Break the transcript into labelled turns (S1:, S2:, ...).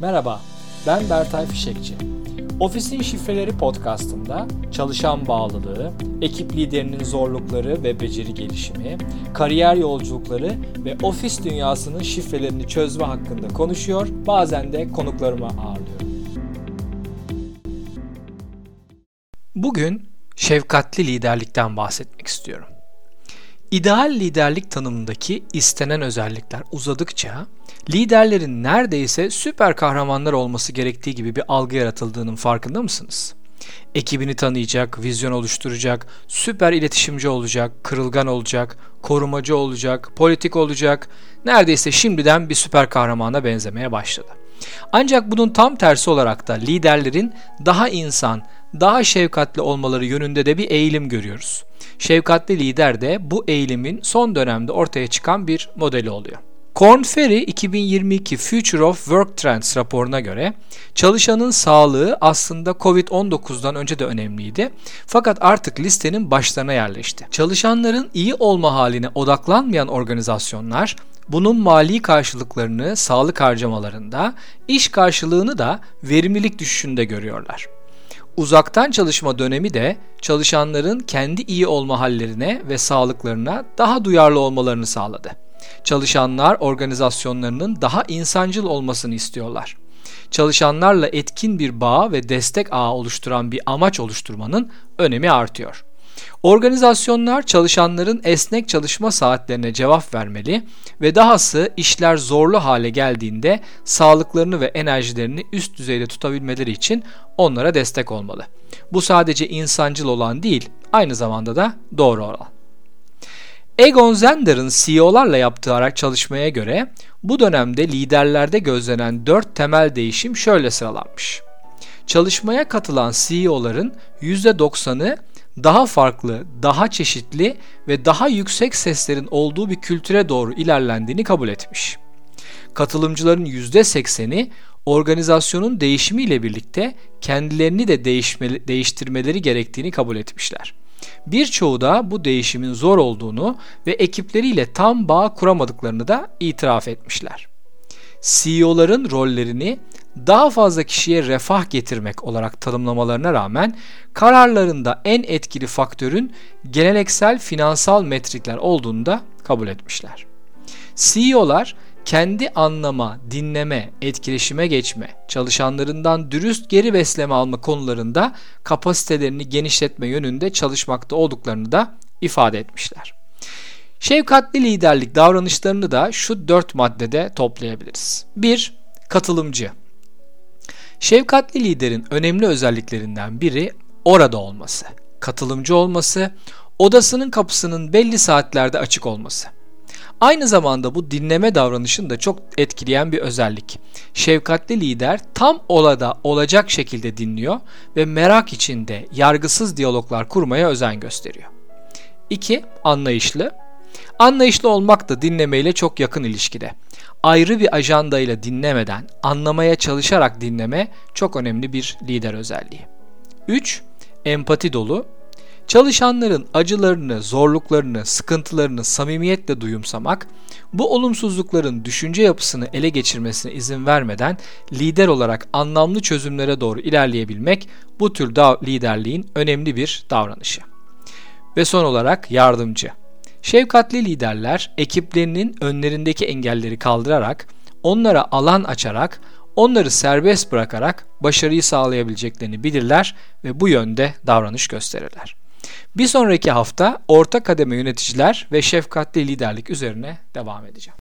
S1: Merhaba, ben Bertay Fişekçi. Ofisin Şifreleri podcastında çalışan bağlılığı, ekip liderinin zorlukları ve beceri gelişimi, kariyer yolculukları ve ofis dünyasının şifrelerini çözme hakkında konuşuyor, bazen de konuklarımı ağırlıyorum. Bugün şefkatli liderlikten bahsetmek istiyorum. İdeal liderlik tanımındaki istenen özellikler uzadıkça liderlerin neredeyse süper kahramanlar olması gerektiği gibi bir algı yaratıldığının farkında mısınız? Ekibini tanıyacak, vizyon oluşturacak, süper iletişimci olacak, kırılgan olacak, korumacı olacak, politik olacak, neredeyse şimdiden bir süper kahramana benzemeye başladı. Ancak bunun tam tersi olarak da liderlerin daha insan, daha şefkatli olmaları yönünde de bir eğilim görüyoruz. Şefkatli lider de bu eğilimin son dönemde ortaya çıkan bir modeli oluyor. Korn Ferry 2022 Future of Work Trends raporuna göre çalışanın sağlığı aslında Covid-19'dan önce de önemliydi. Fakat artık listenin başlarına yerleşti. Çalışanların iyi olma haline odaklanmayan organizasyonlar bunun mali karşılıklarını sağlık harcamalarında, iş karşılığını da verimlilik düşüşünde görüyorlar. Uzaktan çalışma dönemi de çalışanların kendi iyi olma hallerine ve sağlıklarına daha duyarlı olmalarını sağladı. Çalışanlar organizasyonlarının daha insancıl olmasını istiyorlar. Çalışanlarla etkin bir bağ ve destek ağı oluşturan bir amaç oluşturmanın önemi artıyor. Organizasyonlar çalışanların esnek çalışma saatlerine cevap vermeli ve dahası işler zorlu hale geldiğinde sağlıklarını ve enerjilerini üst düzeyde tutabilmeleri için onlara destek olmalı. Bu sadece insancıl olan değil, aynı zamanda da doğru olan. Egon Zender'ın CEO'larla yaptığı araç çalışmaya göre bu dönemde liderlerde gözlenen dört temel değişim şöyle sıralanmış. Çalışmaya katılan CEO'ların %90'ı daha farklı, daha çeşitli ve daha yüksek seslerin olduğu bir kültüre doğru ilerlendiğini kabul etmiş. Katılımcıların %80'i organizasyonun değişimiyle birlikte kendilerini de değişme, değiştirmeleri gerektiğini kabul etmişler. Birçoğu da bu değişimin zor olduğunu ve ekipleriyle tam bağ kuramadıklarını da itiraf etmişler. CEO'ların rollerini daha fazla kişiye refah getirmek olarak tanımlamalarına rağmen kararlarında en etkili faktörün geleneksel finansal metrikler olduğunu da kabul etmişler. CEO'lar kendi anlama, dinleme, etkileşime geçme, çalışanlarından dürüst geri besleme alma konularında kapasitelerini genişletme yönünde çalışmakta olduklarını da ifade etmişler. Şefkatli liderlik davranışlarını da şu dört maddede toplayabiliriz. 1. Katılımcı Şefkatli liderin önemli özelliklerinden biri orada olması, katılımcı olması, odasının kapısının belli saatlerde açık olması. Aynı zamanda bu dinleme davranışını da çok etkileyen bir özellik. Şefkatli lider tam olada olacak şekilde dinliyor ve merak içinde yargısız diyaloglar kurmaya özen gösteriyor. 2. Anlayışlı. Anlayışlı olmak da dinlemeyle çok yakın ilişkide. Ayrı bir ajandayla dinlemeden, anlamaya çalışarak dinleme çok önemli bir lider özelliği. 3. Empati dolu. Çalışanların acılarını, zorluklarını, sıkıntılarını samimiyetle duyumsamak, bu olumsuzlukların düşünce yapısını ele geçirmesine izin vermeden lider olarak anlamlı çözümlere doğru ilerleyebilmek bu tür liderliğin önemli bir davranışı. Ve son olarak yardımcı. Şefkatli liderler ekiplerinin önlerindeki engelleri kaldırarak, onlara alan açarak, onları serbest bırakarak başarıyı sağlayabileceklerini bilirler ve bu yönde davranış gösterirler. Bir sonraki hafta orta kademe yöneticiler ve şefkatli liderlik üzerine devam edeceğim.